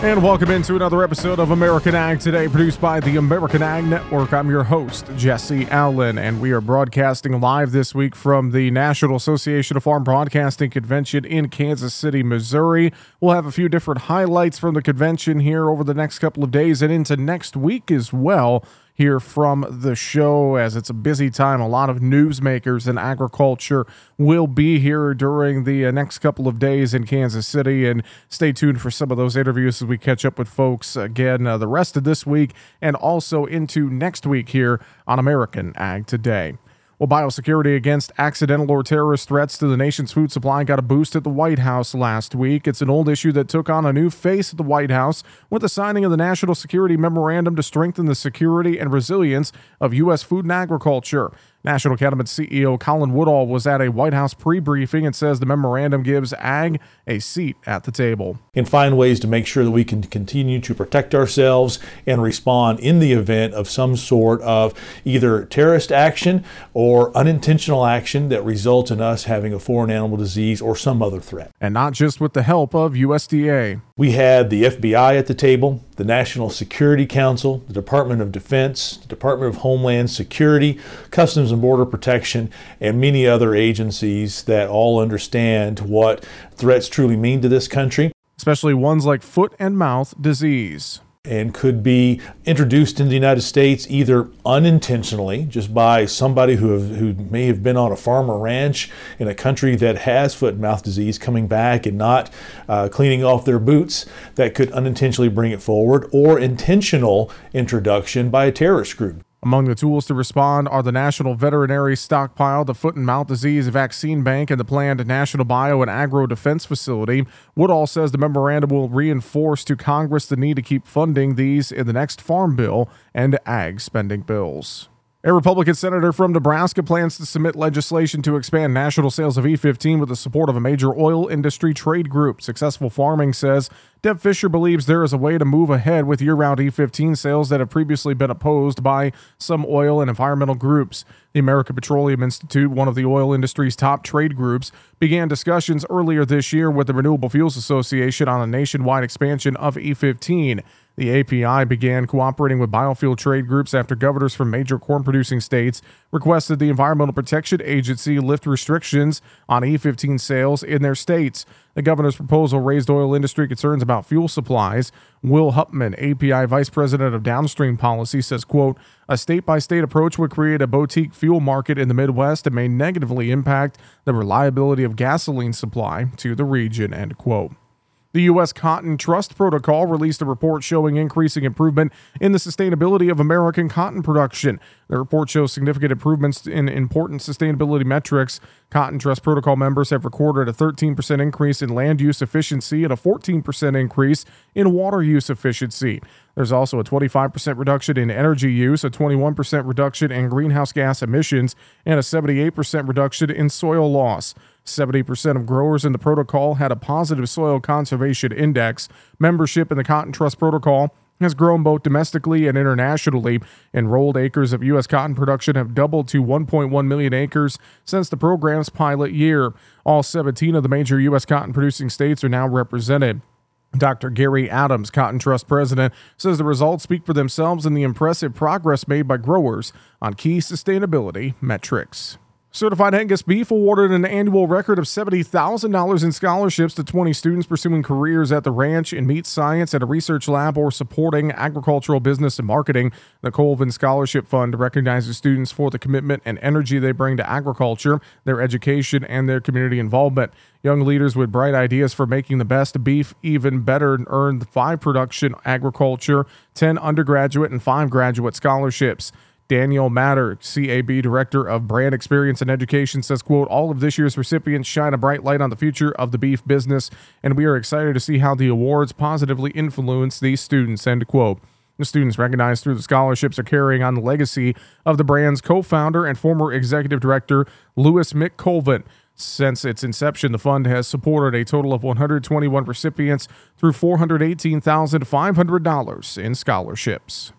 And welcome into another episode of American Ag Today, produced by the American Ag Network. I'm your host, Jesse Allen, and we are broadcasting live this week from the National Association of Farm Broadcasting Convention in Kansas City, Missouri. We'll have a few different highlights from the convention here over the next couple of days and into next week as well here from the show as it's a busy time. A lot of newsmakers in agriculture will be here during the uh, next couple of days in Kansas City. And stay tuned for some of those interviews as we catch up with folks again uh, the rest of this week and also into next week here on American Ag Today. Well, biosecurity against accidental or terrorist threats to the nation's food supply got a boost at the White House last week. It's an old issue that took on a new face at the White House with the signing of the National Security Memorandum to strengthen the security and resilience of U.S. food and agriculture. National Cattlemen's CEO Colin Woodall was at a White House pre briefing and says the memorandum gives ag a seat at the table. And find ways to make sure that we can continue to protect ourselves and respond in the event of some sort of either terrorist action or unintentional action that results in us having a foreign animal disease or some other threat. And not just with the help of USDA. We had the FBI at the table, the National Security Council, the Department of Defense, the Department of Homeland Security, Customs and Border Protection, and many other agencies that all understand what threats truly mean to this country. Especially ones like foot and mouth disease and could be introduced in the United States either unintentionally, just by somebody who, have, who may have been on a farm or ranch in a country that has foot and mouth disease coming back and not uh, cleaning off their boots, that could unintentionally bring it forward, or intentional introduction by a terrorist group. Among the tools to respond are the National Veterinary Stockpile, the Foot and Mouth Disease Vaccine Bank, and the planned National Bio and Agro Defense Facility. Woodall says the memorandum will reinforce to Congress the need to keep funding these in the next Farm Bill and ag spending bills. A Republican senator from Nebraska plans to submit legislation to expand national sales of E15 with the support of a major oil industry trade group. Successful Farming says Deb Fischer believes there is a way to move ahead with year round E15 sales that have previously been opposed by some oil and environmental groups. The American Petroleum Institute, one of the oil industry's top trade groups, began discussions earlier this year with the Renewable Fuels Association on a nationwide expansion of E15. The API began cooperating with biofuel trade groups after governors from major corn producing states requested the Environmental Protection Agency lift restrictions on E15 sales in their states. The governor's proposal raised oil industry concerns about fuel supplies. Will Hupman, API Vice President of Downstream Policy, says, quote, a state-by-state approach would create a boutique fuel market in the Midwest and may negatively impact the reliability of gasoline supply to the region, end quote. The U.S. Cotton Trust Protocol released a report showing increasing improvement in the sustainability of American cotton production. The report shows significant improvements in important sustainability metrics. Cotton Trust Protocol members have recorded a 13% increase in land use efficiency and a 14% increase in water use efficiency. There's also a 25% reduction in energy use, a 21% reduction in greenhouse gas emissions, and a 78% reduction in soil loss. 70% of growers in the protocol had a positive soil conservation index. Membership in the Cotton Trust Protocol has grown both domestically and internationally. Enrolled acres of U.S. cotton production have doubled to 1.1 million acres since the program's pilot year. All 17 of the major U.S. cotton producing states are now represented. Dr. Gary Adams, Cotton Trust president, says the results speak for themselves and the impressive progress made by growers on key sustainability metrics. Certified Angus Beef awarded an annual record of $70,000 in scholarships to 20 students pursuing careers at the ranch in meat science at a research lab or supporting agricultural business and marketing. The Colvin Scholarship Fund recognizes students for the commitment and energy they bring to agriculture, their education, and their community involvement. Young leaders with bright ideas for making the best beef even better earned five production agriculture, 10 undergraduate, and five graduate scholarships. Daniel Matter, CAB Director of Brand Experience and Education, says, quote, all of this year's recipients shine a bright light on the future of the beef business, and we are excited to see how the awards positively influence these students, end quote. The students recognized through the scholarships are carrying on the legacy of the brand's co-founder and former executive director, Louis Mick Colvin. Since its inception, the fund has supported a total of 121 recipients through $418,500 in scholarships.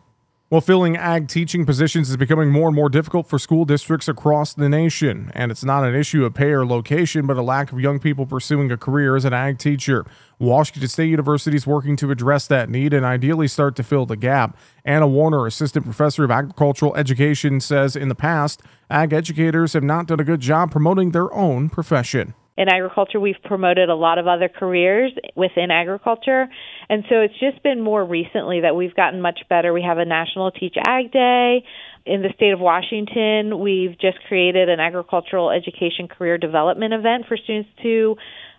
Well, filling ag teaching positions is becoming more and more difficult for school districts across the nation. And it's not an issue of pay or location, but a lack of young people pursuing a career as an ag teacher. Washington State University is working to address that need and ideally start to fill the gap. Anna Warner, assistant professor of agricultural education, says in the past, ag educators have not done a good job promoting their own profession in agriculture, we've promoted a lot of other careers within agriculture. And so it's just been more recently that we've gotten much better. We have a National Teach Ag Day. In the state of Washington, we've just created an agricultural education career development event for students to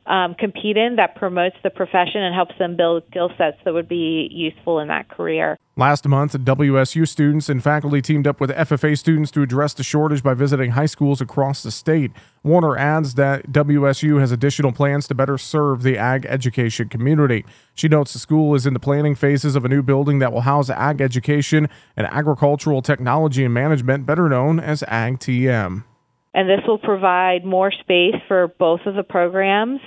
um, compete in that promotes the profession and helps them build skill sets that would be useful in that career. Last month, WSU students and faculty teamed up with FFA students to address the shortage by visiting high schools across the state. Warner adds that WSU has additional plans to better serve the ag education community. She notes the school is in the planning phases of a new building that will house ag education and agricultural technology and management, better known as AgTM and this will provide more space for both of the programs.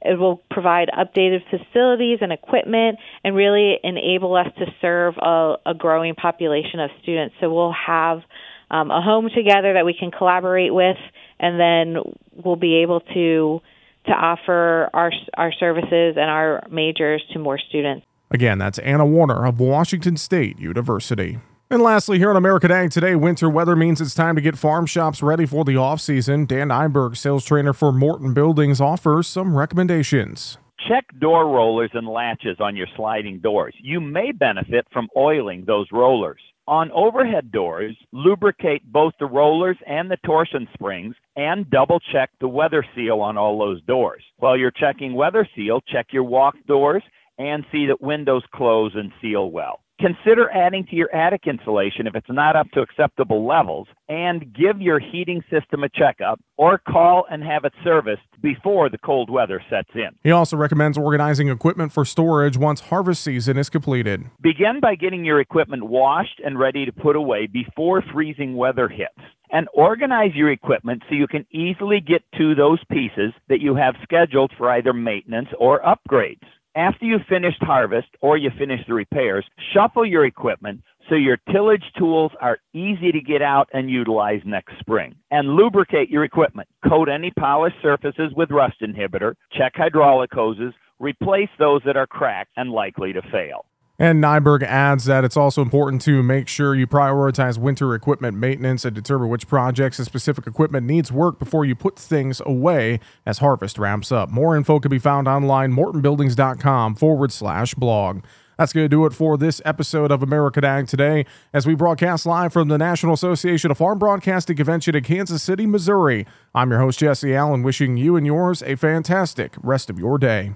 It will provide updated facilities and equipment and really enable us to serve a, a growing population of students. So we'll have um, a home together that we can collaborate with, and then we'll be able to to offer our our services and our majors to more students. Again, that's Anna Warner of Washington State University. And lastly, here on American Ag Today, winter weather means it's time to get farm shops ready for the off season. Dan Nyberg, sales trainer for Morton Buildings, offers some recommendations. Check door rollers and latches on your sliding doors. You may benefit from oiling those rollers. On overhead doors, lubricate both the rollers and the torsion springs and double check the weather seal on all those doors. While you're checking weather seal, check your walk doors and see that windows close and seal well. Consider adding to your attic insulation if it's not up to acceptable levels, and give your heating system a checkup or call and have it serviced before the cold weather sets in. He also recommends organizing equipment for storage once harvest season is completed. Begin by getting your equipment washed and ready to put away before freezing weather hits. And organize your equipment so you can easily get to those pieces that you have scheduled for either maintenance or upgrades. After you've finished harvest or you finish the repairs, shuffle your equipment so your tillage tools are easy to get out and utilize next spring. And lubricate your equipment. Coat any polished surfaces with rust inhibitor, check hydraulic hoses, replace those that are cracked and likely to fail. And Nyberg adds that it's also important to make sure you prioritize winter equipment maintenance and determine which projects and specific equipment needs work before you put things away as harvest ramps up. More info can be found online, mortonbuildings.com forward slash blog. That's going to do it for this episode of American Ag Today as we broadcast live from the National Association of Farm Broadcasting Convention in Kansas City, Missouri. I'm your host, Jesse Allen, wishing you and yours a fantastic rest of your day.